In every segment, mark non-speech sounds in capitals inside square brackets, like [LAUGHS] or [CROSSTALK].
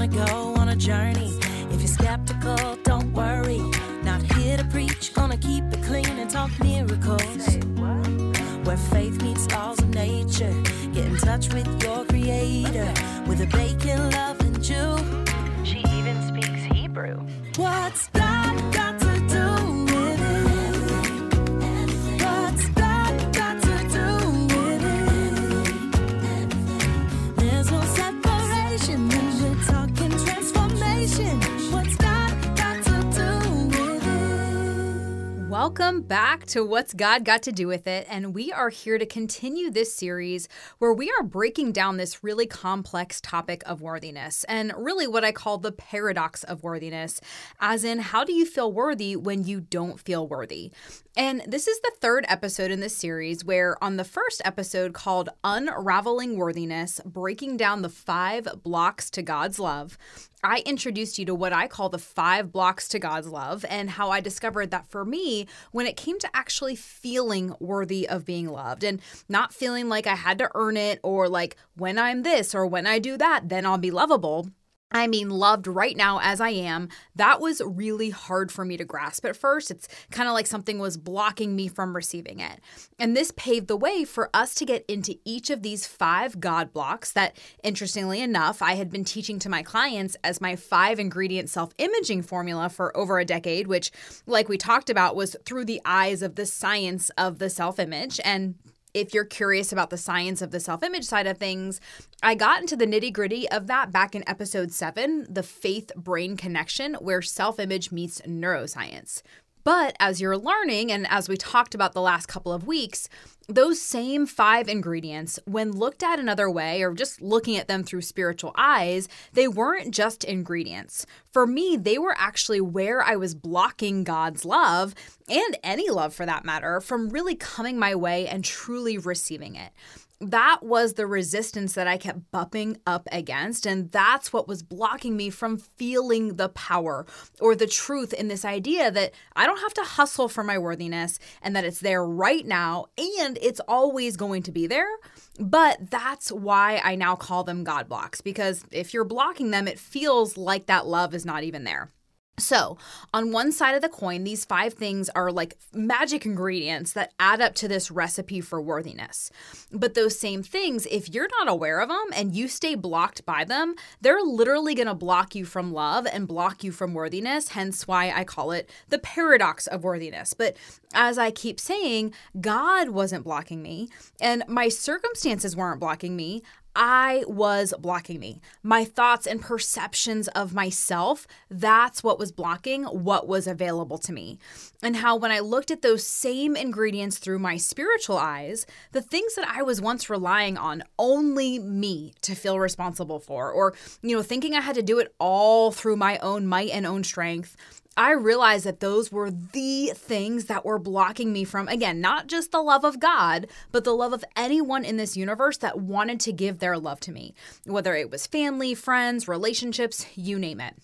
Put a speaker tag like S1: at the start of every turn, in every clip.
S1: Wanna go on a journey, if you're skeptical, don't worry. Not here to preach, gonna keep it clean and talk miracles. Where faith meets laws of nature. Get in touch with your creator with a bacon loving Jew. She even speaks Hebrew. What's
S2: Welcome back to What's God Got to Do with It. And we are here to continue this series where we are breaking down this really complex topic of worthiness and really what I call the paradox of worthiness, as in, how do you feel worthy when you don't feel worthy? And this is the third episode in this series where, on the first episode called Unraveling Worthiness, breaking down the five blocks to God's love, I introduced you to what I call the five blocks to God's love and how I discovered that for me, when it came to actually feeling worthy of being loved and not feeling like I had to earn it or like when I'm this or when I do that, then I'll be lovable. I mean, loved right now as I am, that was really hard for me to grasp at first. It's kind of like something was blocking me from receiving it. And this paved the way for us to get into each of these five God blocks that, interestingly enough, I had been teaching to my clients as my five ingredient self imaging formula for over a decade, which, like we talked about, was through the eyes of the science of the self image. And if you're curious about the science of the self image side of things, I got into the nitty gritty of that back in episode seven the faith brain connection, where self image meets neuroscience. But as you're learning, and as we talked about the last couple of weeks, those same five ingredients, when looked at another way or just looking at them through spiritual eyes, they weren't just ingredients. For me, they were actually where I was blocking God's love, and any love for that matter, from really coming my way and truly receiving it that was the resistance that I kept bumping up against. And that's what was blocking me from feeling the power or the truth in this idea that I don't have to hustle for my worthiness and that it's there right now and it's always going to be there. But that's why I now call them God blocks because if you're blocking them, it feels like that love is not even there. So, on one side of the coin, these five things are like magic ingredients that add up to this recipe for worthiness. But those same things, if you're not aware of them and you stay blocked by them, they're literally going to block you from love and block you from worthiness, hence why I call it the paradox of worthiness. But as I keep saying, God wasn't blocking me and my circumstances weren't blocking me. I was blocking me. My thoughts and perceptions of myself, that's what was blocking what was available to me. And how, when I looked at those same ingredients through my spiritual eyes, the things that I was once relying on only me to feel responsible for, or, you know, thinking I had to do it all through my own might and own strength, I realized that those were the things that were blocking me from, again, not just the love of God, but the love of anyone in this universe that wanted to give their love to me, whether it was family, friends, relationships, you name it.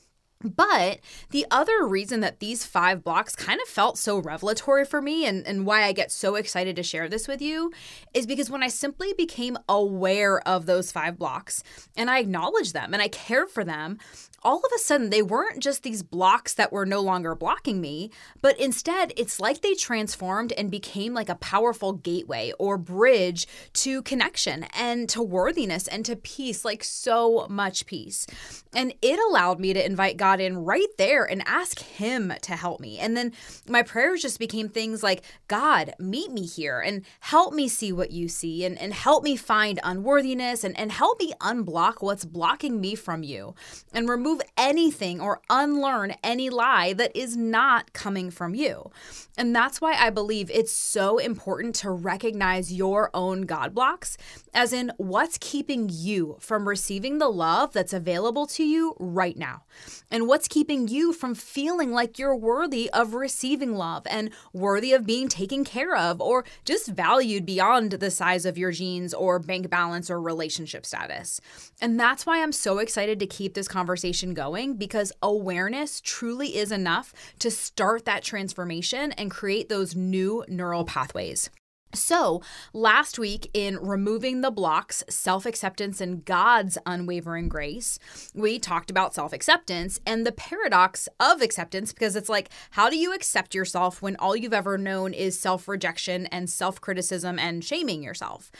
S2: But the other reason that these five blocks kind of felt so revelatory for me and, and why I get so excited to share this with you is because when I simply became aware of those five blocks and I acknowledged them and I cared for them, all of a sudden they weren't just these blocks that were no longer blocking me, but instead it's like they transformed and became like a powerful gateway or bridge to connection and to worthiness and to peace, like so much peace. And it allowed me to invite God in right there and ask Him to help me. And then my prayers just became things like, God, meet me here and help me see what you see and, and help me find unworthiness and, and help me unblock what's blocking me from you and remove remove anything or unlearn any lie that is not coming from you. And that's why I believe it's so important to recognize your own God blocks, as in what's keeping you from receiving the love that's available to you right now, and what's keeping you from feeling like you're worthy of receiving love and worthy of being taken care of or just valued beyond the size of your jeans or bank balance or relationship status. And that's why I'm so excited to keep this conversation going because awareness truly is enough to start that transformation and and create those new neural pathways. So, last week in removing the blocks, self acceptance, and God's unwavering grace, we talked about self acceptance and the paradox of acceptance because it's like, how do you accept yourself when all you've ever known is self rejection and self criticism and shaming yourself?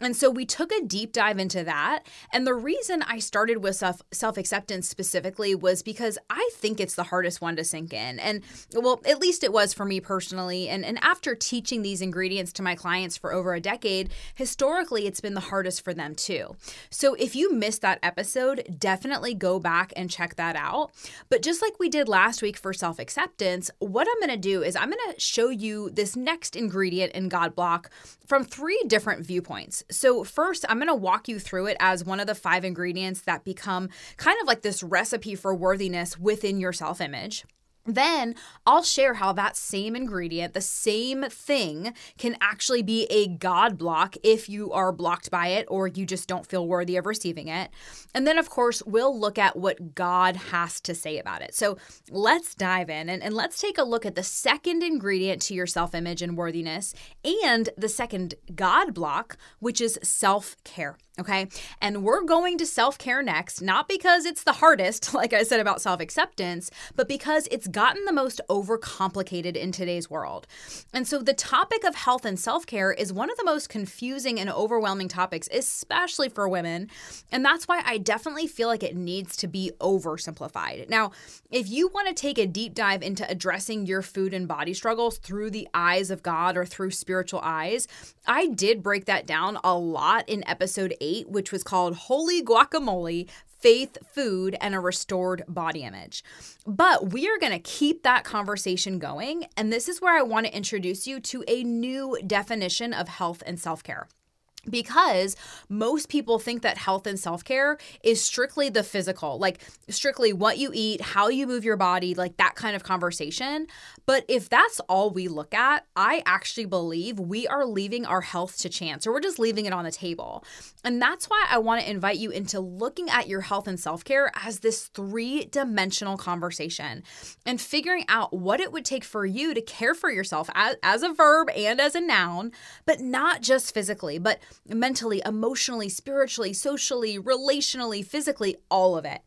S2: And so, we took a deep dive into that. And the reason I started with self acceptance specifically was because I think it's the hardest one to sink in. And well, at least it was for me personally. And, and after teaching these ingredients to my clients for over a decade, historically it's been the hardest for them too. So if you missed that episode, definitely go back and check that out. But just like we did last week for self acceptance, what I'm going to do is I'm going to show you this next ingredient in God Block from three different viewpoints. So, first, I'm going to walk you through it as one of the five ingredients that become kind of like this recipe for worthiness within your self image. Then I'll share how that same ingredient, the same thing, can actually be a God block if you are blocked by it or you just don't feel worthy of receiving it. And then, of course, we'll look at what God has to say about it. So let's dive in and, and let's take a look at the second ingredient to your self image and worthiness and the second God block, which is self care. Okay. And we're going to self care next, not because it's the hardest, [LAUGHS] like I said about self acceptance, but because it's gotten the most overcomplicated in today's world. And so the topic of health and self care is one of the most confusing and overwhelming topics, especially for women. And that's why I definitely feel like it needs to be oversimplified. Now, if you want to take a deep dive into addressing your food and body struggles through the eyes of God or through spiritual eyes, I did break that down a lot in episode 8 8, which was called Holy Guacamole faith, food, and a restored body image. But we are going to keep that conversation going. And this is where I want to introduce you to a new definition of health and self care because most people think that health and self care is strictly the physical, like strictly what you eat, how you move your body, like that kind of conversation. But if that's all we look at, I actually believe we are leaving our health to chance or we're just leaving it on the table. And that's why I want to invite you into looking at your health and self care as this three dimensional conversation and figuring out what it would take for you to care for yourself as, as a verb and as a noun, but not just physically, but mentally, emotionally, spiritually, socially, relationally, physically, all of it.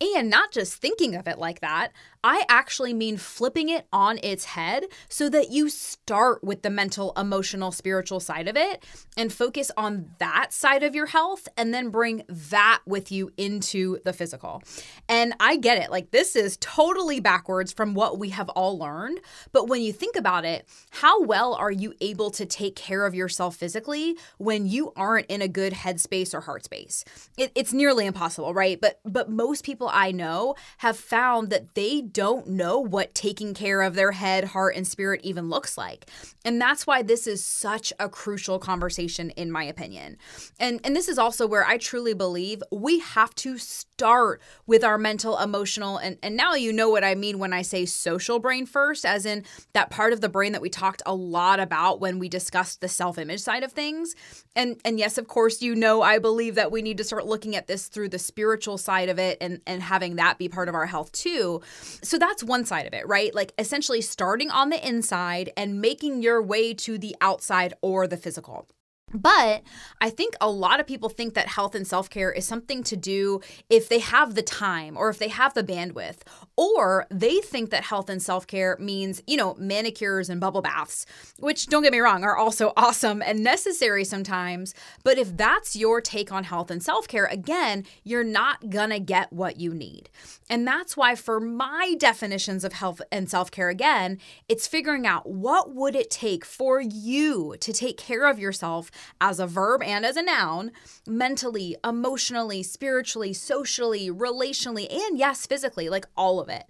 S2: And not just thinking of it like that, I actually mean flipping it on its head so that you start with the mental, emotional, spiritual side of it and focus on that side of your health and then bring that with you into the physical. And I get it. Like, this is totally backwards from what we have all learned. But when you think about it, how well are you able to take care of yourself physically when you aren't in a good headspace or heart space? It, it's nearly impossible, right? But but most people I know have found that they don't know what taking care of their head, heart, and spirit even looks like. And that's why this is such a crucial conversation, in my opinion. And, and this is also where I truly believe we have to start with our mental, emotional, and, and now you know what I mean when I say social brain first, as in that part of the brain that we talked a lot about when we discussed the self-image side of things. And and yes, of course, you know I believe that we need to start looking at this through the spiritual side of it and, and having that be part of our health too. So that's one side of it, right? Like essentially starting on the inside and making your way to the outside or the physical. But I think a lot of people think that health and self care is something to do if they have the time or if they have the bandwidth, or they think that health and self care means, you know, manicures and bubble baths, which don't get me wrong, are also [LAUGHS] awesome and necessary sometimes. But if that's your take on health and self care, again, you're not gonna get what you need. And that's why, for my definitions of health and self care, again, it's figuring out what would it take for you to take care of yourself as a verb and as a noun, mentally, emotionally, spiritually, socially, relationally, and yes, physically, like all of it.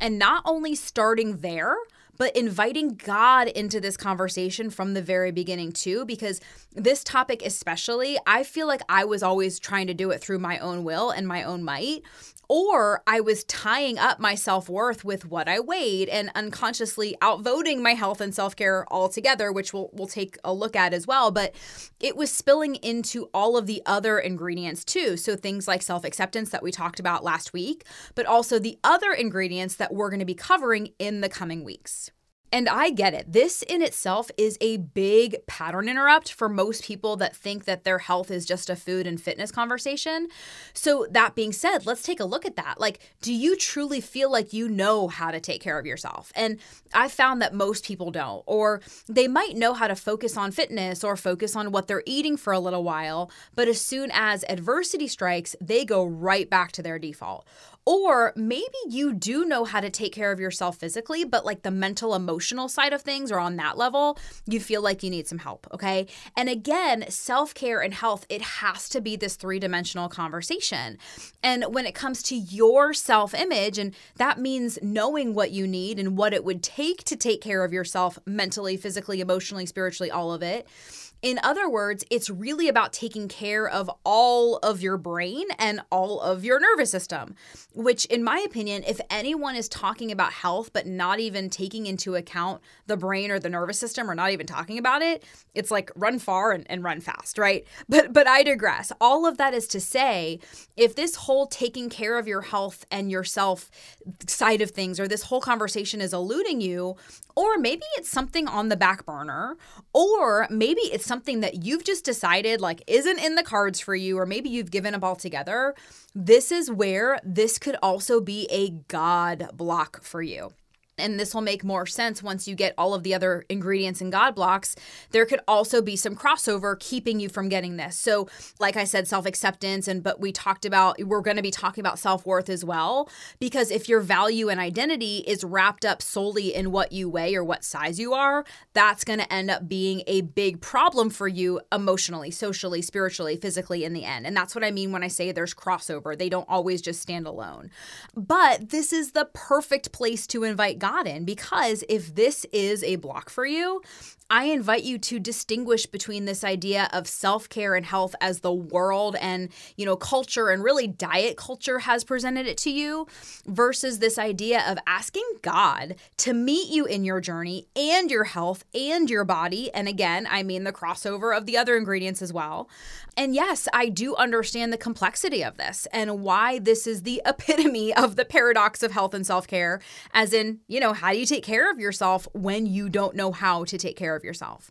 S2: And not only starting there, but inviting God into this conversation from the very beginning, too, because this topic, especially, I feel like I was always trying to do it through my own will and my own might or I was tying up my self worth with what I weighed and unconsciously outvoting my health and self care altogether, which we'll, we'll take a look at as well. But it was spilling into all of the other ingredients too. So things like self acceptance that we talked about last week, but also the other ingredients that we're going to be covering in the coming weeks. And I get it. This in itself is a big pattern interrupt for most people that think that their health is just a food and fitness conversation. So, that being said, let's take a look at that. Like, do you truly feel like you know how to take care of yourself? And I found that most people don't, or they might know how to focus on fitness or focus on what they're eating for a little while, but as soon as adversity strikes, they go right back to their default. Or maybe you do know how to take care of yourself physically, but like the mental, emotional side of things or on that level, you feel like you need some help. Okay. And again, self care and health, it has to be this three dimensional conversation. And when it comes to your self image, and that means knowing what you need and what it would take to take care of yourself mentally, physically, emotionally, spiritually, all of it in other words, it's really about taking care of all of your brain and all of your nervous system, which, in my opinion, if anyone is talking about health but not even taking into account the brain or the nervous system or not even talking about it, it's like run far and, and run fast, right? [LAUGHS] But but I digress. All of that is to say, if this whole taking care of your health and yourself side of things or this whole conversation is eluding you, or maybe it's something on the back burner, or maybe it's something that you've just decided like isn't in the cards for you, or maybe you've given up altogether, this is where this could also be a God block for you and this will make more sense once you get all of the other ingredients and God blocks, there could also be some crossover keeping you from getting this. So, like I said, self acceptance, and but we talked about, we're going to be talking about self worth as well. Because if your value and identity is wrapped up solely in what you weigh or what size you are, that's going to end up being a big problem for you emotionally, socially, spiritually, physically in the end. And that's what I mean when I say there's crossover. They don't always just stand alone. But this is the perfect place to invite God in because if this is a block for you, I invite you to distinguish between this idea of self-care and health as the world and, you know, culture and really diet culture has presented it to you versus this idea of asking God to meet you in your journey and your health and your body. And again, I mean the crossover of the other ingredients as well. And yes, I do understand the complexity of this and why this is the [LAUGHS] epitome of the paradox of health and self-care as in, you know, how do you take care of yourself when you don't know how to take care of yourself?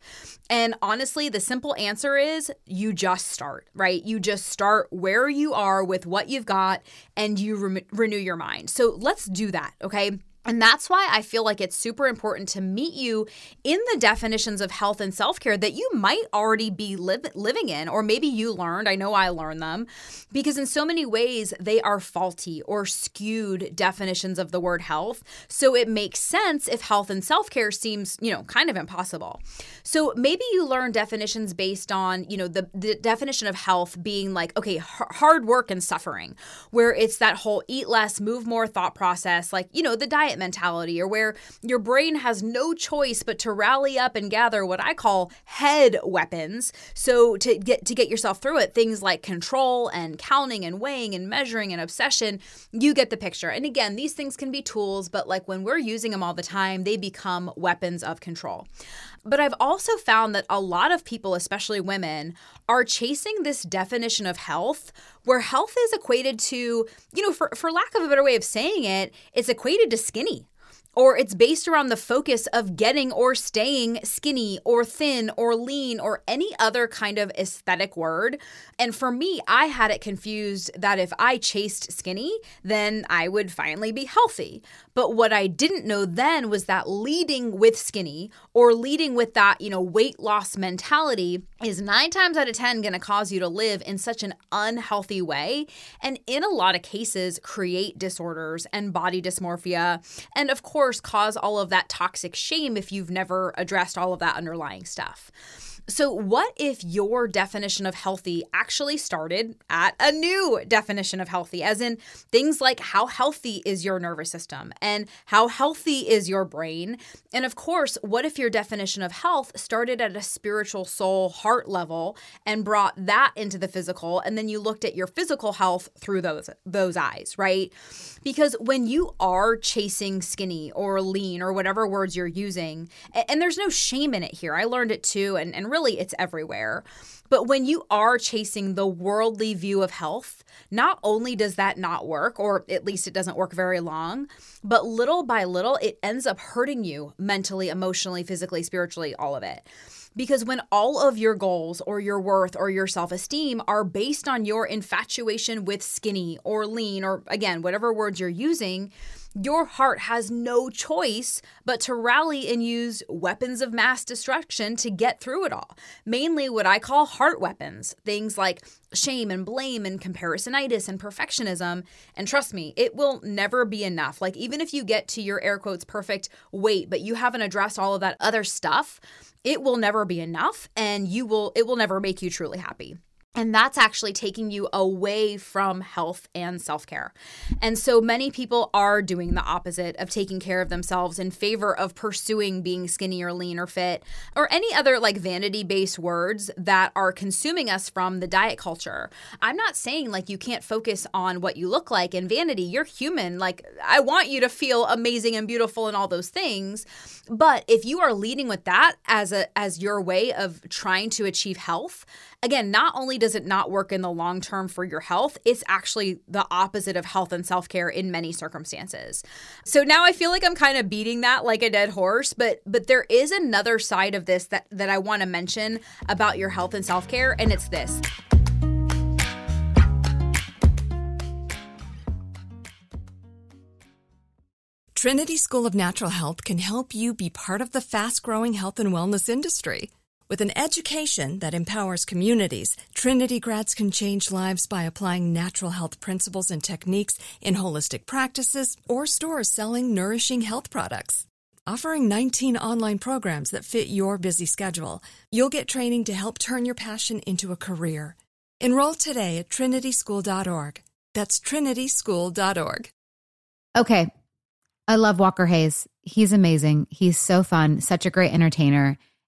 S2: And honestly, the simple answer is you just start, right? You just start where you are with what you've got and you re- renew your mind. So let's do that, okay? And that's why I feel like it's super important to meet you in the definitions of health and self care that you might already be living in, or maybe you learned. I know I learned them because, in so many ways, they are faulty or skewed definitions of the word health. So it makes sense if health and self care seems, you know, kind of impossible. So maybe you learn definitions based on, you know, the, the definition of health being like, okay, hard work and suffering, where it's that whole eat less, move more thought process, like, you know, the diet mentality or where your brain has no choice but to rally up and gather what I call head weapons. So to get to get yourself through it, things like control and counting and weighing and measuring and obsession, you get the picture. And again, these things can be tools, but like when we're using them all the time, they become weapons of control. But I've also found that a lot of people, especially women, are chasing this definition of health where health is equated to, you know, for, for lack of a better way of saying it, it's equated to skinny or it's based around the focus of getting or staying skinny or thin or lean or any other kind of aesthetic word. And for me, I had it confused that if I chased skinny, then I would finally be healthy. But what I didn't know then was that leading with skinny or leading with that, you know, weight loss mentality is nine times out of 10 going to cause you to live in such an unhealthy way. And in a lot of cases, create disorders and body dysmorphia. And of course, course, cause all of that toxic shame if you've never addressed all of that underlying stuff. So, what if your definition of healthy actually started at a new definition of healthy, as in things like how healthy is your nervous system and how healthy is your brain? And of course, what if your definition of health started at a spiritual soul heart level and brought that into the physical, and then you looked at your physical health through those those eyes, right? Because when you are chasing skinny or lean or whatever words you're using, and there's no shame in it here. I learned it too, and, and really it's everywhere. But when you are chasing the worldly view of health, not only does that not work, or at least it doesn't work very long, but little by little, it ends up hurting you mentally, emotionally, physically, spiritually, all of it. Because when all of your goals or your worth or your self esteem are based on your infatuation with skinny or lean, or again, whatever words you're using, your heart has no choice but to rally and use weapons of mass destruction to get through it all. Mainly what I call heart weapons, things like shame and blame and comparisonitis and perfectionism. And trust me, it will never be enough. Like, even if you get to your air quotes perfect weight, but you haven't addressed all of that other stuff, it will never be enough and you will, it will never make you truly happy. And that's actually taking you away from health and self care. And so many people are doing the opposite of taking care of themselves in favor of pursuing being skinny or lean or fit or any other like vanity based words that are consuming us from the diet culture. I'm not saying like you can't focus on what you look like in vanity. You're human. Like, I want you to feel amazing and beautiful and all those things. But if you are leading with that as a as your way of trying to achieve health, again, not only does it not work in the long term for your health, it's actually the opposite of health and self care in many circumstances. So now I feel like I'm kind of beating that like a dead horse, but but there is another side of this that that I want to mention about your health and self care, and it's this.
S3: Trinity School of Natural Health can help you be part of the fast growing health and wellness industry. With an education that empowers communities, Trinity grads can change lives by applying natural health principles and techniques in holistic practices or stores selling nourishing health products. Offering 19 online programs that fit your busy schedule, you'll get training to help turn your passion into a career. Enroll today at trinityschool.org. That's trinityschool.org.
S4: Okay. I love Walker Hayes. He's amazing. He's so fun, such a great entertainer.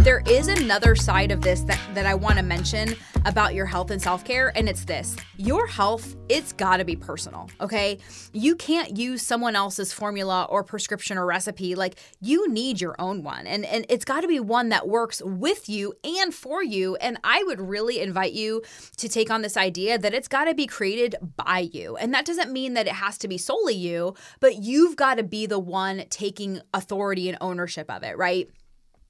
S2: There is another side of this that, that I want to mention about your health and self care, and it's this your health, it's got to be personal, okay? You can't use someone else's formula or prescription or recipe. Like, you need your own one, and, and it's got to be one that works with you and for you. And I would really invite you to take on this idea that it's got to be created by you. And that doesn't mean that it has to be solely you, but you've got to be the one taking authority and ownership of it, right?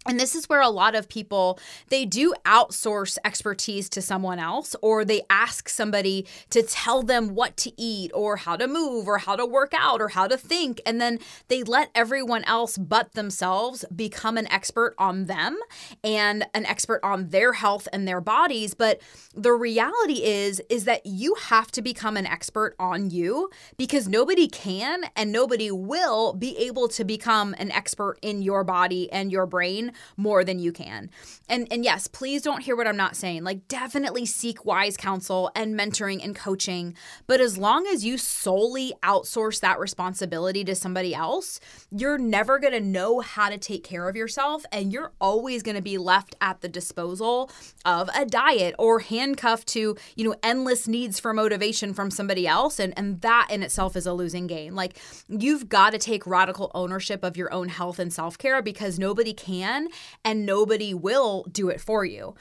S2: And this is where a lot of people they do outsource expertise to someone else or they ask somebody to tell them what to eat or how to move or how to work out or how to think and then they let everyone else but themselves become an expert on them and an expert on their health and their bodies. But the reality is is that you have to become an expert on you because nobody can and nobody will be able to become an expert in your body and your brain more than you can. And and yes, please don't hear what I'm not saying. Like definitely seek wise counsel and mentoring and coaching, but as long as you solely outsource that responsibility to somebody else, you're never going to know how to take care of yourself and you're always going to be left at the disposal of a diet or handcuffed to, you know, endless needs for motivation from somebody else and and that in itself is a losing game. Like you've got to take radical ownership of your own health and self-care because nobody can can and nobody will do it for you.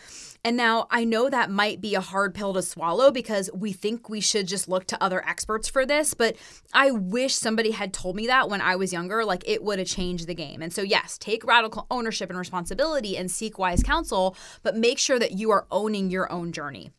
S2: And now I know that might be a hard pill to swallow because we think we should just look to other experts for this, but I wish somebody had told me that when I was younger. Like it would have changed the game. And so, yes, take radical ownership and responsibility and seek wise counsel, but make sure that you are owning your own journey.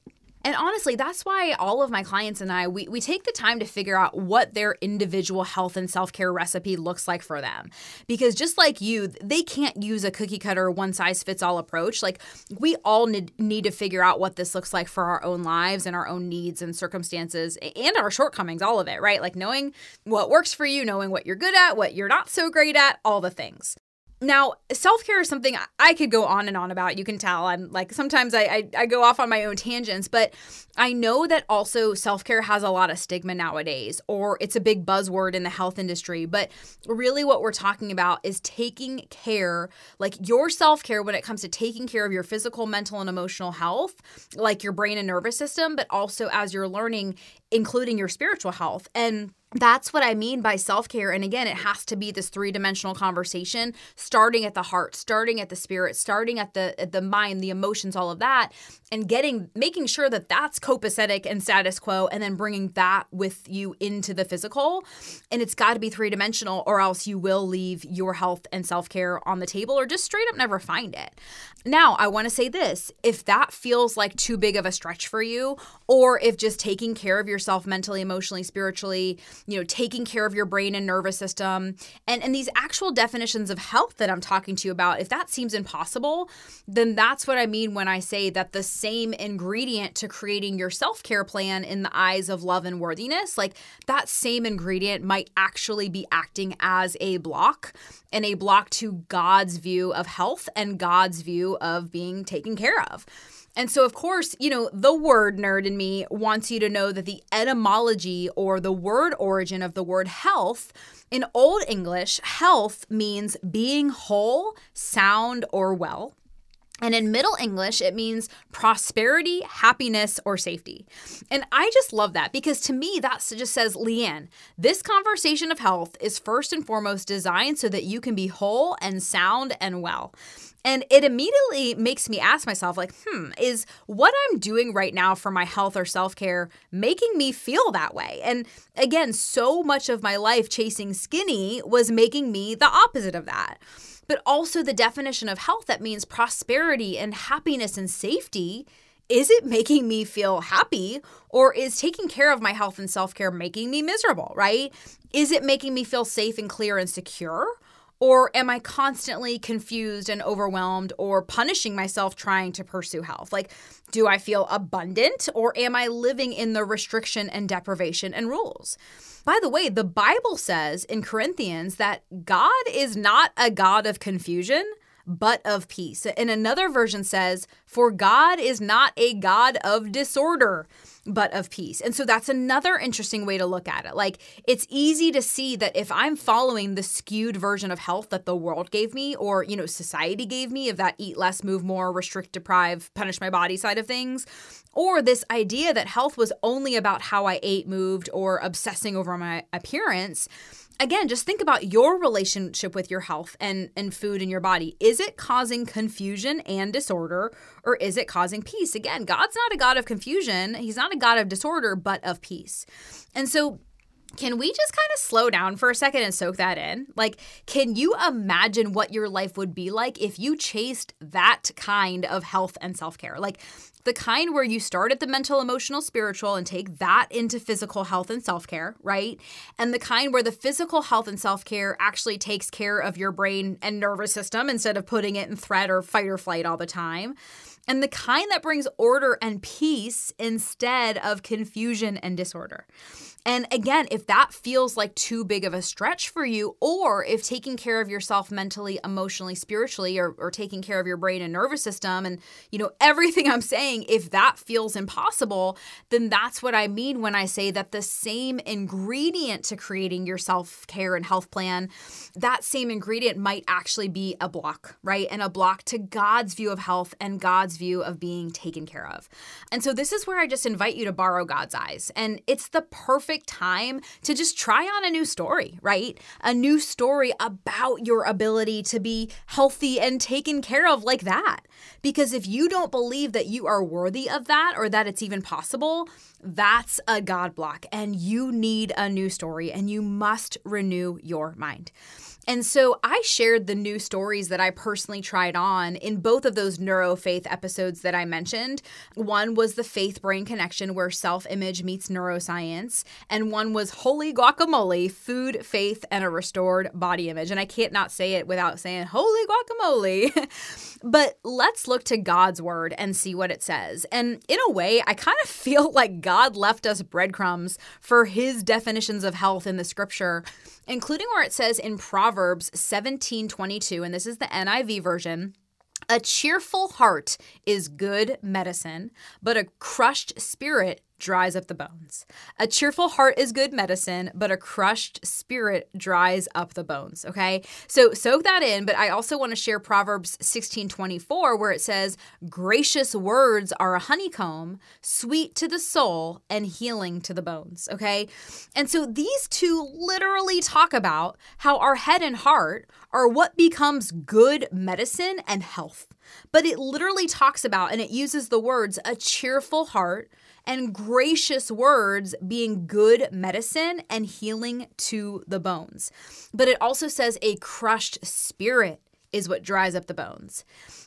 S2: And honestly, that's why all of my clients and I, we, we take the time to figure out what their individual health and self care recipe looks like for them. Because just like you, they can't use a cookie cutter, one size fits all approach. Like we all need, need to figure out what this looks like for our own lives and our own needs and circumstances and our shortcomings, all of it, right? Like knowing what works for you, knowing what you're good at, what you're not so great at, all the things. Now, self care is something I could go on and on about. You can tell I'm like sometimes I, I, I go off on my own tangents, but I know that also self care has a lot of stigma nowadays, or it's a big buzzword in the health industry. But really, what we're talking about is taking care, like your self care when it comes to taking care of your physical, mental, and emotional health, like your brain and nervous system, but also as you're learning, including your spiritual health. And that's what I mean by self care. And again, it has to be this three dimensional conversation, starting at the heart, starting at the spirit, starting at the at the mind, the emotions, all of that, and getting making sure that that's copacetic and status quo, and then bringing that with you into the physical. And it's got to be three dimensional, or else you will leave your health and self care on the table, or just straight up never find it. Now, I want to say this: if that feels like too big of a stretch for you, or if just taking care of yourself mentally, emotionally, spiritually you know, taking care of your brain and nervous system. And and these actual definitions of health that I'm talking to you about, if that seems impossible, then that's what I mean when I say that the same ingredient to creating your self-care plan in the eyes of love and worthiness, like that same ingredient might actually be acting as a block and a block to God's view of health and God's view of being taken care of. And so, of course, you know, the word nerd in me wants you to know that the etymology or the word origin of the word health in Old English, health means being whole, sound, or well. And in Middle English, it means prosperity, happiness, or safety. And I just love that because to me, that just says, Leanne, this conversation of health is first and foremost designed so that you can be whole and sound and well. And it immediately makes me ask myself, like, hmm, is what I'm doing right now for my health or self care making me feel that way? And again, so much of my life chasing skinny was making me the opposite of that. But also the definition of health that means prosperity and happiness and safety. Is it making me feel happy or is taking care of my health and self care making me miserable, right? Is it making me feel safe and clear and secure? Or am I constantly confused and overwhelmed or punishing myself trying to pursue health? Like, do I feel abundant or am I living in the restriction and deprivation and rules? By the way, the Bible says in Corinthians that God is not a God of confusion, but of peace. And another version says, For God is not a God of disorder, but of peace. And so that's another interesting way to look at it. Like, it's easy to see that if I'm following the skewed version of health that the world gave me, or, you know, society gave me, of that eat less, move more, restrict, deprive, punish my body side of things, or this idea that health was only about how I ate, moved, or obsessing over my appearance again, just think about your relationship with your health and, and food in your body. Is it causing confusion and disorder, or is it causing peace? Again, God's not a God of confusion, He's not a God of disorder, but of peace. And so, can we just kind of slow down for a second and soak that in? Like, can you imagine what your life would be like if you chased that kind of health and self care? Like, the kind where you start at the mental, emotional, spiritual and take that into physical health and self care, right? And the kind where the physical health and self care actually takes care of your brain and nervous system instead of putting it in threat or fight or flight all the time. And the kind that brings order and peace instead of confusion and disorder. And again, if that feels like too big of a stretch for you, or if taking care of yourself mentally, emotionally, spiritually, or, or taking care of your brain and nervous system, and you know, [LAUGHS] everything I'm saying, if that feels impossible, then that's what I mean when I say that the same ingredient to creating your self care and health plan, that same ingredient might actually be a block, right? And a block to God's view of health and God's view of being taken care of. And so this is where I just invite you to borrow God's eyes. And it's the perfect perfect time to just try on a new story, right? A new story about your ability to be healthy and taken care of like that. Because if you don't believe that you are worthy of that or that it's even possible, that's a God block. And you need a new story and you must renew your mind. And so I shared the new stories that I personally tried on in both of those neuro faith episodes that I mentioned. One was the faith brain connection, where self image meets neuroscience, and one was holy guacamole, food, faith, and a restored body image. And I can't not say it without saying holy guacamole. [LAUGHS] but let's look to God's word and see what it says. And in a way, I kind of [LAUGHS] feel like God left us breadcrumbs for his definitions of health in the scripture including where it says in Proverbs 17:22 and this is the NIV version, a cheerful heart is good medicine, but a crushed spirit dries up the bones. A cheerful heart is good medicine, but a crushed spirit dries up the bones. Okay. So soak that in. But I also want to share Proverbs 16 24, where it says, Gracious words are a honeycomb, sweet to the soul and healing to the bones. Okay. And so these two literally talk about how our head and heart are what becomes good medicine and health. But it literally talks about and it uses the words a cheerful heart and gracious words being good medicine and healing to the bones. But it also says a crushed spirit is what dries up the bones.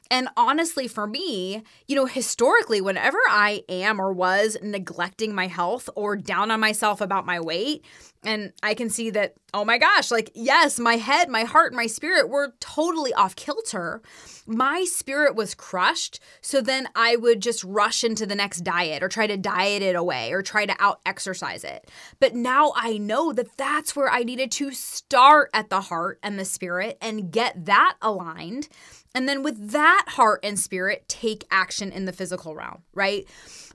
S2: And honestly, for me, you know, historically, whenever I am or was neglecting my health or down on myself about my weight, and I can see that, oh my gosh, like, yes, my head, my heart, my spirit were totally off kilter. My spirit was crushed. So then I would just rush into the next diet or try to diet it away or try to out exercise it. But now I know that that's where I needed to start at the heart and the spirit and get that aligned. And then with that heart and spirit, take action in the physical realm, right?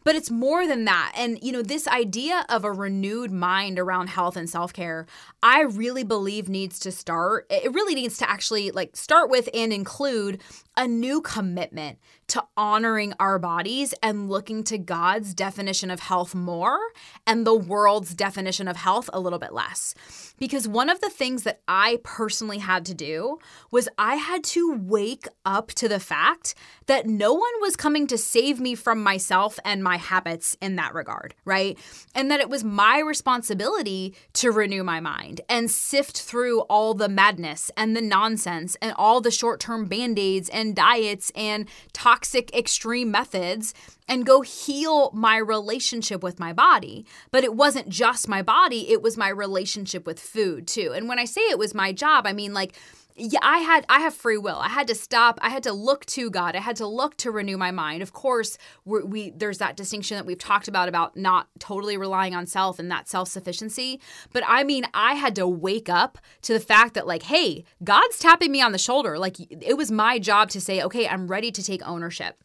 S2: But it's more than that. And, you know, this idea of a renewed mind around health and self care, I really believe needs to start. It really needs to actually like start with and include a new commitment to honoring our bodies and looking to God's definition of health more and the world's definition of health a little bit less. Because one of the things that I personally had to do was I had to wake up to the fact that no one was coming to save me from myself and my habits in that regard, right? And that it was my responsibility to renew my mind and sift through all the madness and the nonsense and all the short term band aids and diets and toxic extreme methods and go heal my relationship with my body. But it wasn't just my body, it was my relationship with food too. And when I say it was my job, I mean like, yeah, I had I have free will. I had to stop. I had to look to God. I had to look to renew my mind. Of course, we there's that distinction that we've talked about about not totally relying on self and that self sufficiency. But I mean, I had to wake up to the fact that like, hey, God's tapping me on the shoulder. Like it was my job to say, okay, I'm ready to take ownership.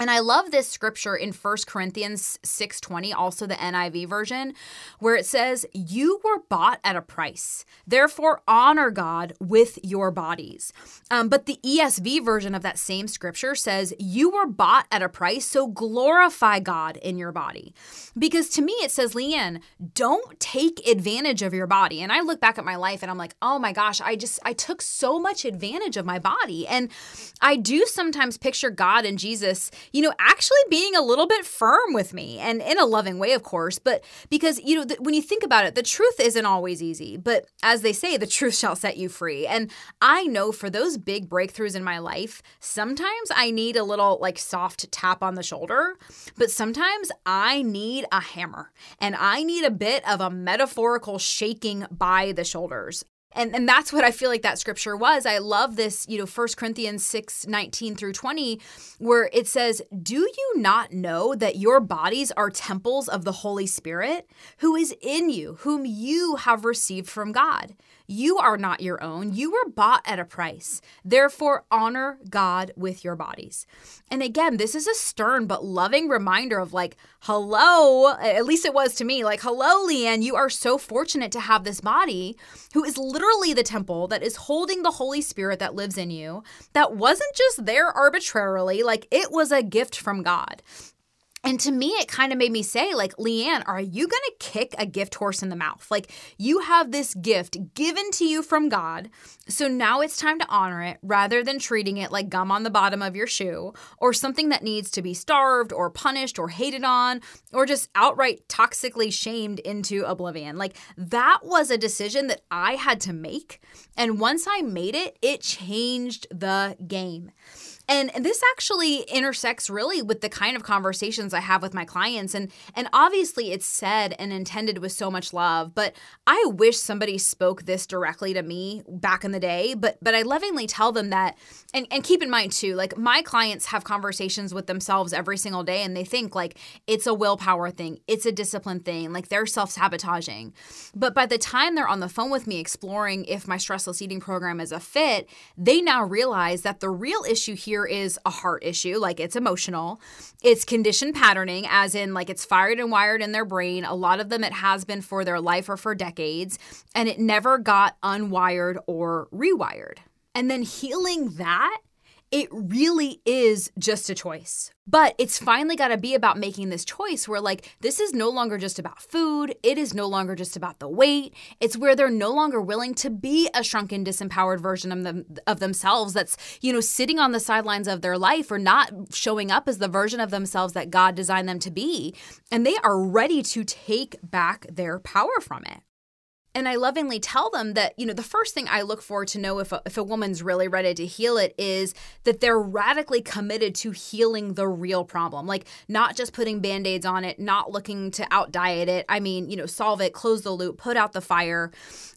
S2: And I love this scripture in 1 Corinthians 6:20, also the NIV version, where it says, "You were bought at a price. Therefore honor God with your bodies." Um, but the ESV version of that same scripture says, "You were bought at a price, so glorify God in your body." Because to me it says, "Leanne, don't take advantage of your body." And I look back at my life and I'm like, "Oh my gosh, I just I took so much advantage of my body." And I do sometimes picture God and Jesus you know, actually being a little bit firm with me and in a loving way, of course. But because, you know, th- when you think about it, the truth isn't always easy. But as they say, the [LAUGHS] truth shall set you free. And I know for those big breakthroughs in my life, sometimes I need a little like soft tap on the shoulder, but sometimes I need a hammer and I need a bit of a metaphorical shaking by the shoulders. And, and that's what I feel like that scripture was. I love this, you know, 1 Corinthians 6 19 through 20, where it says, Do you not know that your bodies are temples of the Holy Spirit, who is in you, whom you have received from God? You are not your own. You were bought at a price. Therefore, honor God with your bodies. And again, this is a stern but loving reminder of like, hello, at least it was to me, like, hello, Leanne, you are so fortunate to have this body who is literally the temple that is holding the Holy Spirit that lives in you, that wasn't just there arbitrarily, like, it was a gift from God. And to me, it kind of made me say, like, Leanne, are you going to kick a gift horse in the mouth? Like, you have this gift given to you from God. So now it's time to honor it rather than treating it like gum on the bottom of your shoe or something that needs to be starved or punished or hated on or just outright toxically shamed into oblivion. Like, that was a decision that I had to make. And once I made it, it changed the game. And this actually intersects really with the kind of conversations I have with my clients. And, and obviously, it's said and intended with so much love, but I wish somebody spoke this directly to me back in the day. But, but I lovingly tell them that, and, and keep in mind too, like my clients have conversations with themselves every single day and they think like it's a willpower thing, it's a discipline thing, like they're self sabotaging. But by the time they're on the phone with me exploring if my stressless eating program is a fit, they now realize that the real issue here here is a heart issue, like it's emotional. It's conditioned patterning, as in like it's fired and wired in their brain. A lot of them it has been for their life or for decades, and it never got unwired or rewired. And then healing that it really is just a choice. But it's finally got to be about making this choice where, like, this is no longer just about food. It is no longer just about the weight. It's where they're no longer willing to be a shrunken, disempowered version of, them, of themselves that's, you know, sitting on the sidelines of their life or not showing up as the version of themselves that God designed them to be. And they are ready to take back their power from it and I lovingly tell them that, you know, the first thing I look for to know if a, if a woman's really ready to heal it is that they're radically committed to healing the real problem. Like, not just putting band aids on it, not looking to out diet it. I mean, you know, solve it, close the loop, put out the fire.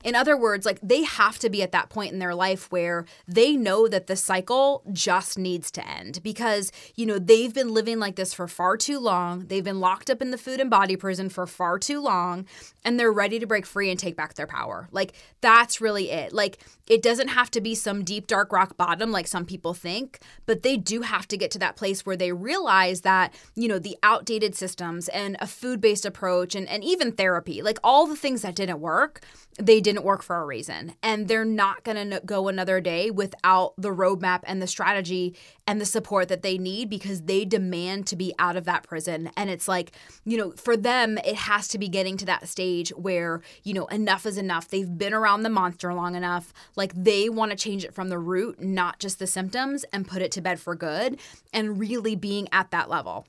S2: In other words, like, they have to be at that point in their life where they know that the cycle just needs to end because, you know, they've been living like this for far too long. They've been locked up in the food and body prison for far too long, and they're ready to break free and take back back their power. Like that's really it. Like it doesn't have to be some deep dark rock bottom like some people think, but they do have to get to that place where they realize that, you know, the outdated systems and a food-based approach and and even therapy, like all the things that didn't work, they didn't work for a reason. And they're not going to go another day without the roadmap and the strategy and the support that they need because they demand to be out of that prison. And it's like, you know, for them, it has to be getting to that stage where, you know, enough is enough. They've been around the monster long enough. Like they want to change it from the root, not just the symptoms, and put it to bed for good and really being at that level.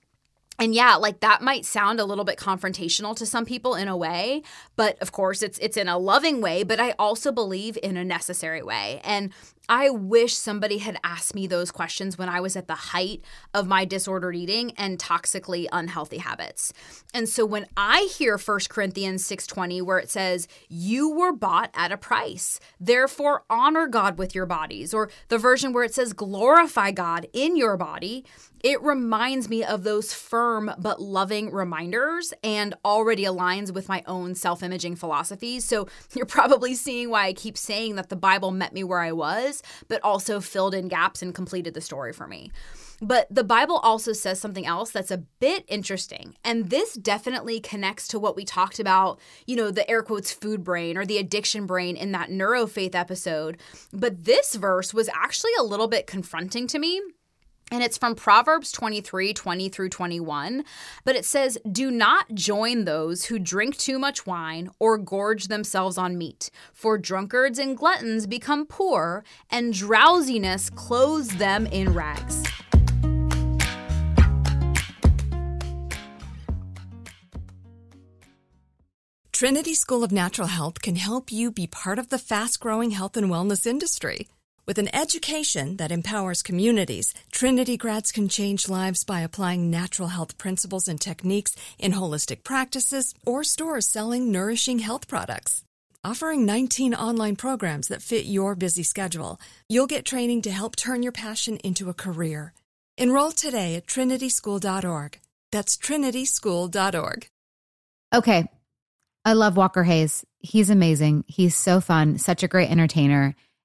S2: and yeah like that might sound a little bit confrontational to some people in a way but of course it's it's in a loving way but i also believe in a necessary way and I wish somebody had asked me those questions when I was at the height of my disordered eating and toxically unhealthy habits. And so when I hear 1 Corinthians 6:20 where it says you were bought at a price, therefore honor God with your bodies or the version where it says glorify God in your body, it reminds me of those firm but loving reminders and already aligns with my own self imaging philosophies. So [LAUGHS] you're probably seeing why I keep saying that the Bible met me where I was, but also filled in gaps and completed the story for me. But the Bible also says something else that's a bit interesting. And this definitely connects to what we talked about, you know, the air quotes food brain or the addiction brain in that neurofaith episode. But this verse was actually a little bit confronting to me and it's from Proverbs 23 20 through 21. But it says, Do not join those who drink too much wine or gorge themselves on meat, for drunkards and gluttons become poor, and drowsiness clothes them in rags.
S3: Trinity School of Natural Health can help you be part of the fast growing health and wellness industry. With an education that empowers communities, Trinity grads can change lives by applying natural health principles and techniques in holistic practices or stores selling nourishing health products. Offering 19 online programs that fit your busy schedule, you'll get training to help turn your passion into a career. Enroll today at trinityschool.org. That's trinityschool.org.
S4: Okay. I love Walker Hayes. He's amazing. He's so fun, such a great entertainer.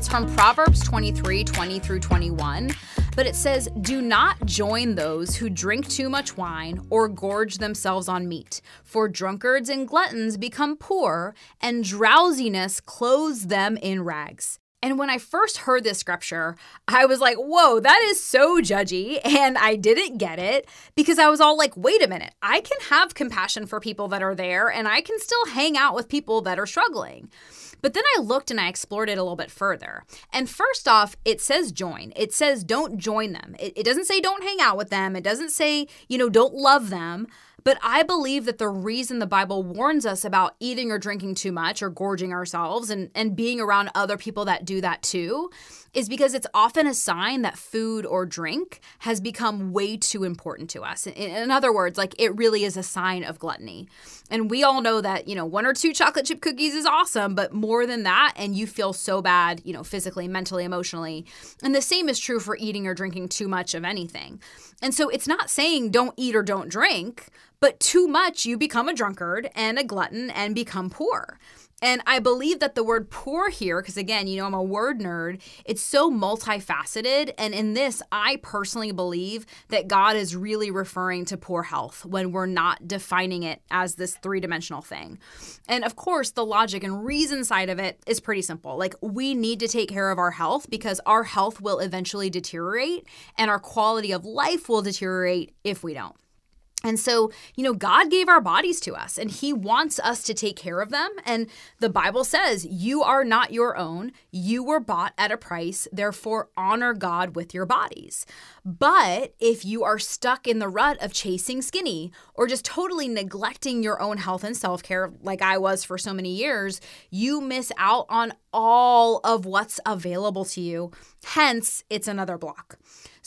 S2: It's from Proverbs 23 20 through 21. But it says, Do not join those who drink too much wine or gorge themselves on meat, for drunkards and gluttons become poor, and drowsiness clothes them in rags. And when I first heard this scripture, I was like, whoa, that is so judgy. And I didn't get it because I was all like, wait a minute, I can have compassion for people that are there and I can still hang out with people that are struggling. But then I looked and I explored it a little bit further. And first off, it says join. It says don't join them. It, it doesn't say don't hang out with them. It doesn't say, you know, don't love them. But I believe that the reason the Bible warns us about eating or drinking too much or gorging ourselves and, and being around other people that do that too is because it's often a sign that food or drink has become way too important to us. In, in other words, like it really is a sign of gluttony. And we all know that, you know, one or two chocolate chip cookies is awesome, but more than that, and you feel so bad, you know, physically, mentally, emotionally. And the same is true for eating or drinking too much of anything. And so it's not saying don't eat or don't drink, but too much, you become a drunkard and a glutton and become poor. And I believe that the word poor here, because again, you know, I'm a word nerd, it's so multifaceted. And in this, I personally believe that God is really referring to poor health when we're not defining it as this three dimensional thing. And of course, the logic and reason side of it is pretty simple. Like, we need to take care of our health because our health will eventually deteriorate and our quality of life will deteriorate if we don't. And so, you know, God gave our bodies to us and He wants us to take care of them. And the Bible says, You are not your own. You were bought at a price. Therefore, honor God with your bodies. But if you are stuck in the rut of chasing skinny or just totally neglecting your own health and self care, like I was for so many years, you miss out on all of what's available to you. Hence, it's another block.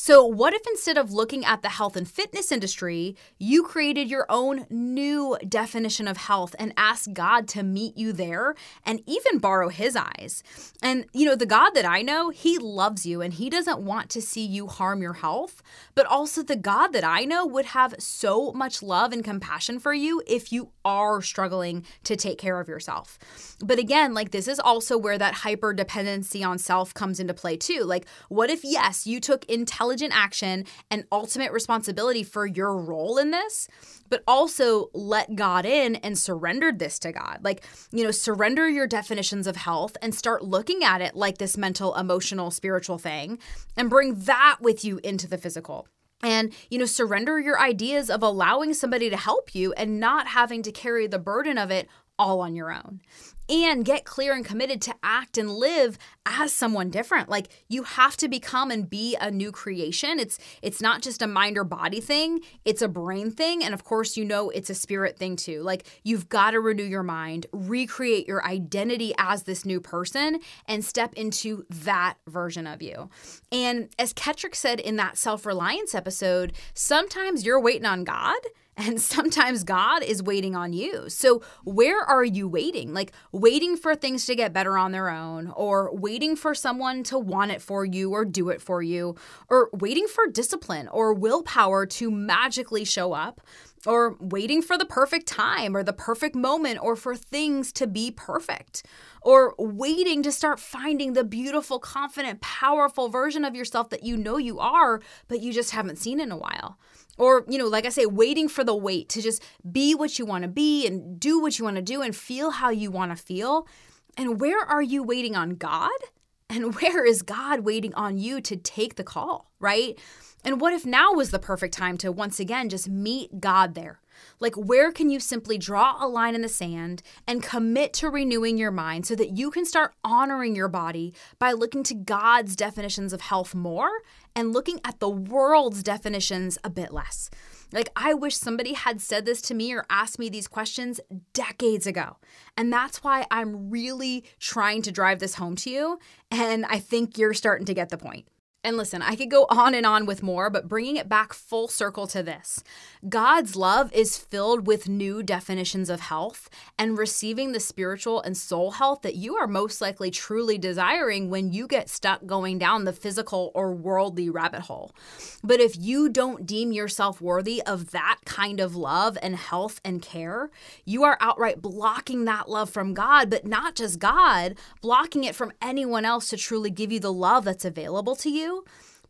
S2: So, what if instead of looking at the health and fitness industry, you created your own new definition of health and asked God to meet you there and even borrow his eyes? And, you know, the God that I know, he loves you and he doesn't want to see you harm your health, but also the God that I know would have so much love and compassion for you if you are struggling to take care of yourself. But again, like this is also where that hyper dependency on self comes into play too. Like, what if, yes, you took intelligent intelligent action and ultimate responsibility for your role in this, but also let God in and surrendered this to God. Like, you know, surrender your definitions of health and start looking at it like this mental, emotional, spiritual thing and bring that with you into the physical and you know surrender your ideas of allowing somebody to help you and not having to carry the burden of it all on your own and get clear and committed to act and live as someone different. Like you have to become and be a new creation. It's it's not just a mind or body thing it's a brain thing and of course you know it's a spirit thing too. Like you've got to renew your mind recreate your identity as this new person and step into that version of you. And as Ketrick said in that self-reliance episode sometimes you're waiting on God and sometimes God is waiting on you. So, where are you waiting? Like, waiting for things to get better on their own, or waiting for someone to want it for you or do it for you, or waiting for discipline or willpower to magically show up, or waiting for the perfect time or the perfect moment, or for things to be perfect, or waiting to start finding the beautiful, confident, powerful version of yourself that you know you are, but you just haven't seen in a while. Or, you know, like I say, waiting for the wait to just be what you want to be and do what you want to do and feel how you want to feel. And where are you waiting on God? And [LAUGHS] where is God waiting on you to take the call, right? And what if now was the perfect time to once again just meet God there? Like, where can you simply draw a line in the sand and commit to renewing your mind so that you can start honoring your body by looking to God's definitions of health more and looking at the world's definitions a bit less? Like, I wish somebody had said this to me or asked me these questions decades ago. And that's why I'm really trying to drive this home to you. And I think you're starting to get the point. And listen, I could go on and on with more, but bringing it back full circle to this God's love is filled with new definitions of health and receiving the spiritual and soul health that you are most likely truly desiring when you get stuck going down the physical or worldly rabbit hole. But if you don't deem yourself worthy of that kind of love and health and care, you are outright blocking that love from God, but not just God, blocking it from anyone else to truly give you the love that's available to you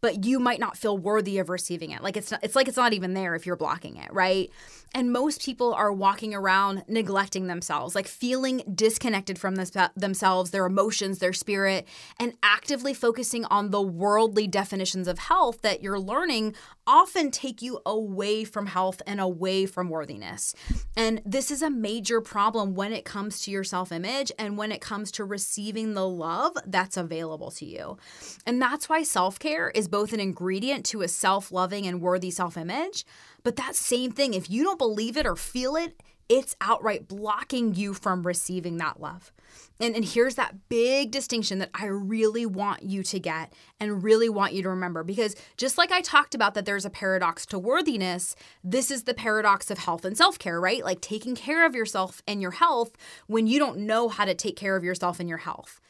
S2: but you might not feel worthy of receiving it. Like it's not, it's like it's not even there if you're blocking it, right? And most people are walking around neglecting themselves, like feeling disconnected from this, themselves, their emotions, their spirit, and actively focusing on the worldly definitions of health that you're learning often take you away from health and away from worthiness. And this is a major problem when it comes to your self image and when it comes to receiving the love that's available to you. And that's why self care is both an ingredient to a self loving and worthy self image but that same thing, if you don't believe it or feel it, it's outright blocking you from receiving that love. And, and here's that big distinction that I really want you to get and really want you to remember. Because just like I talked about that there's a paradox to worthiness, this is the paradox of health and self care, right? Like taking care of yourself and your health when you don't know how to take care of yourself and your health.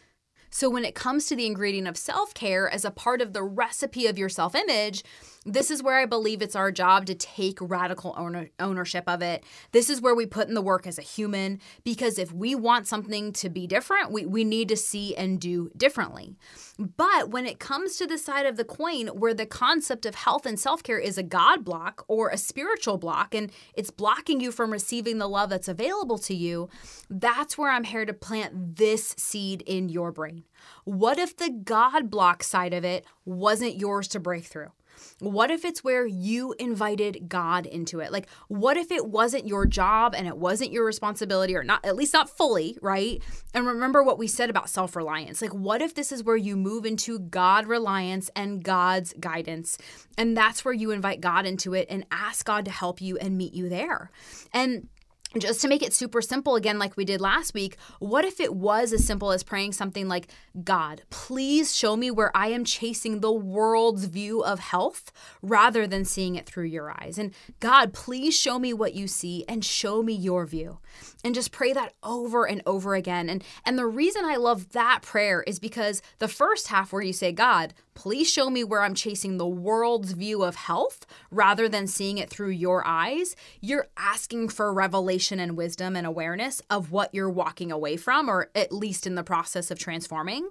S2: So, when it comes to the ingredient of self care as a part of the recipe of your self image, this is where I believe it's our job to take radical owner- ownership of it. This is where we put in the work as a human because if we want something to be different, we, we need to see and do differently. But when it comes to the side of the coin where the concept of health and self care is a God block or a spiritual block and it's blocking you from receiving the love that's available to you, that's where I'm here to plant this seed in your brain. What if the God block side of it wasn't yours to break through? What if it's where you invited God into it? Like, what if it wasn't your job and it wasn't your responsibility, or not, at least not fully, right? And remember what we said about self reliance. Like, what if this is where you move into God reliance and God's guidance? And that's where you invite God into it and ask God to help you and meet you there. And just to make it super simple again like we did last week what if it was as simple as praying something like god please show me where i am chasing the world's view of health rather than seeing it through your eyes? And god please show me what you see and show me your view. And just pray that over and over again. And and the reason i love that prayer is because the first half where you say god please show me where i'm chasing the world's view of health rather than seeing it through your eyes you're asking for revelation and wisdom and awareness of what you're walking away from, or at least in the process of transforming.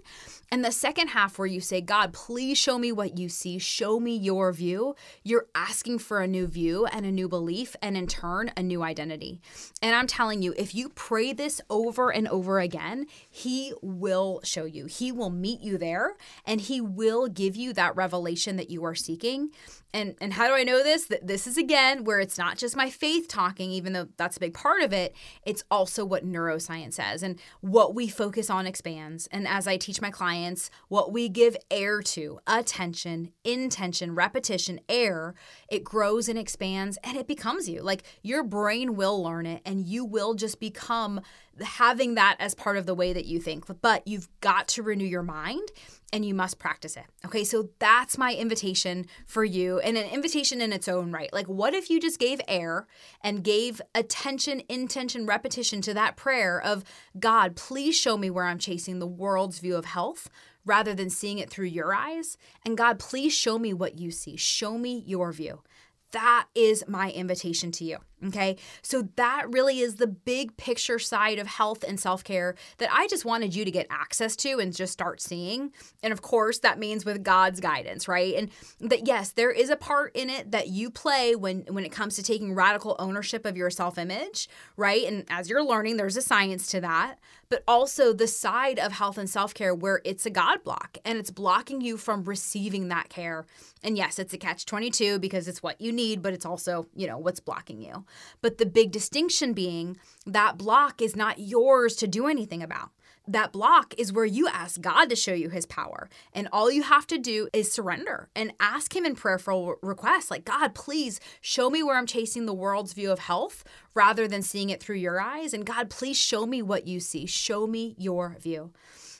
S2: And the second half, where you say, God, please show me what you see, show me your view, you're asking for a new view and a new belief, and in turn, a new identity. And I'm telling you, if you pray this over and over again, He will show you. He will meet you there, and He will give you that revelation that you are seeking and and how do I know this? That this is again where it's not just my faith talking, even though that's a big part of it. It's also what neuroscience says, and what we focus on expands. And as I teach my clients, what we give air to, attention, intention, repetition, air, it grows and expands, and it becomes you. Like your brain will learn it, and you will just become having that as part of the way that you think. But you've got to renew your mind and you must practice it. Okay, so that's my invitation for you, and an invitation in its own right. Like, what if you just gave air and gave attention, intention, repetition to that prayer of God, please show me where I'm chasing the world's view of health rather than seeing it through your eyes? And God, please show me what you see. Show me your view. That is my invitation to you. Okay. So that really is the big picture side of health and self care that I just wanted you to get access to and just start seeing. And of course, that means with God's guidance, right? And that yes, there is a part in it that you play when when it comes to taking radical ownership of your self image, right? And as you're learning, there's a science to that but also the side of health and self care where it's a God block and it's blocking you from receiving that care. And yes, it's a catch 22 because it's what you need, but it's also, you know, what's blocking you. But the big distinction being that block is not yours to do anything about. That block is where you ask God to show you his power. And all you have to do is surrender and ask him in prayerful requests like, God, please show me where I'm chasing the world's view of health rather than seeing it through your eyes. And God, please show me what you see. Show me your view.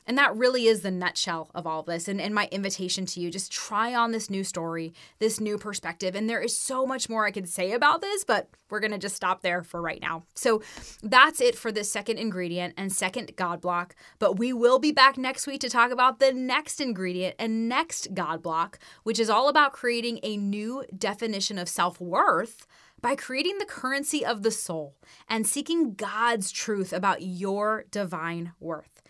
S2: And that really is the nutshell of all this. And, and my invitation to you just try on this new story, this new perspective. And there is so much more I could say about this, but we're going to just stop there for right now. So that's it for this second ingredient and second God block. But we will be back next week to talk about the next ingredient and next God block, which is all about creating a new definition of self worth by creating the currency of the soul and seeking God's truth about your divine worth.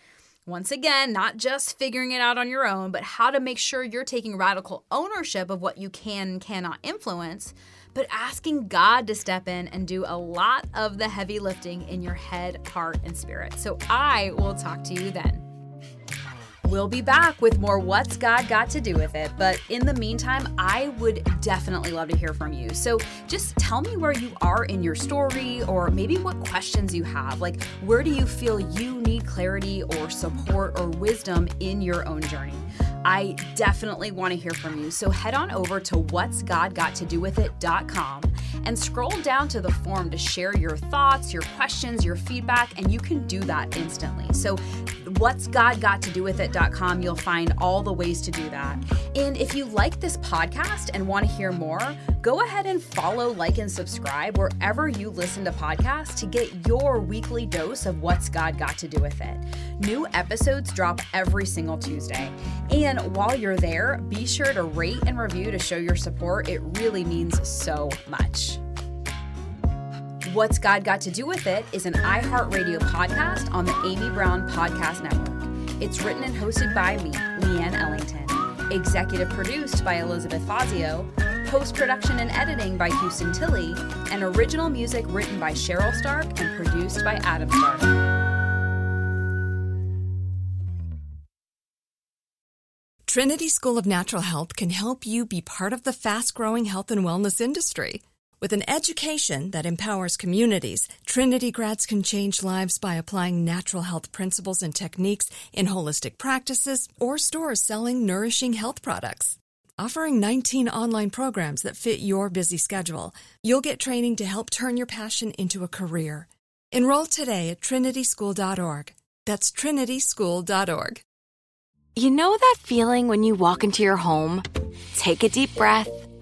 S2: Once again, not just figuring it out on your own, but how to make sure you're taking radical ownership of what you can and cannot influence, but asking God to step in and do a lot of the heavy lifting in your head, heart, and spirit. So I will talk to you then. We'll be back with more What's God Got to Do with It. But in the meantime, I would definitely love to hear from you. So just tell me where you are in your story or maybe what questions you have. Like, where do you feel you need clarity or support or wisdom in your own journey? I definitely want to hear from you. So head on over to what's God got to do with it.com and scroll down to the form to share your thoughts, your questions, your feedback, and you can do that instantly. So what's God you'll find all the ways to do that. And if you like this podcast and want to hear more, go ahead and follow, like, and subscribe wherever you listen to podcasts to get your weekly dose of what's God got to do with it. New episodes drop every single Tuesday. And while you're there, be sure to rate and review to show your support. It really means so much. What's God Got to Do with It is an iHeartRadio podcast on the Amy Brown Podcast Network. It's written and hosted by me, Leanne Ellington. Executive produced by Elizabeth Fazio. Post production and editing by Houston Tilley. And original music written by Cheryl Stark and produced by Adam Stark.
S3: Trinity School of Natural Health can help you be part of the fast growing health and wellness industry. With an education that empowers communities, Trinity grads can change lives by applying natural health principles and techniques in holistic practices or stores selling nourishing health products. Offering 19 online programs that fit your busy schedule, you'll get training to help turn your passion into a career. Enroll today at trinityschool.org. That's trinityschool.org.
S5: You know that feeling when you walk into your home, take a deep breath,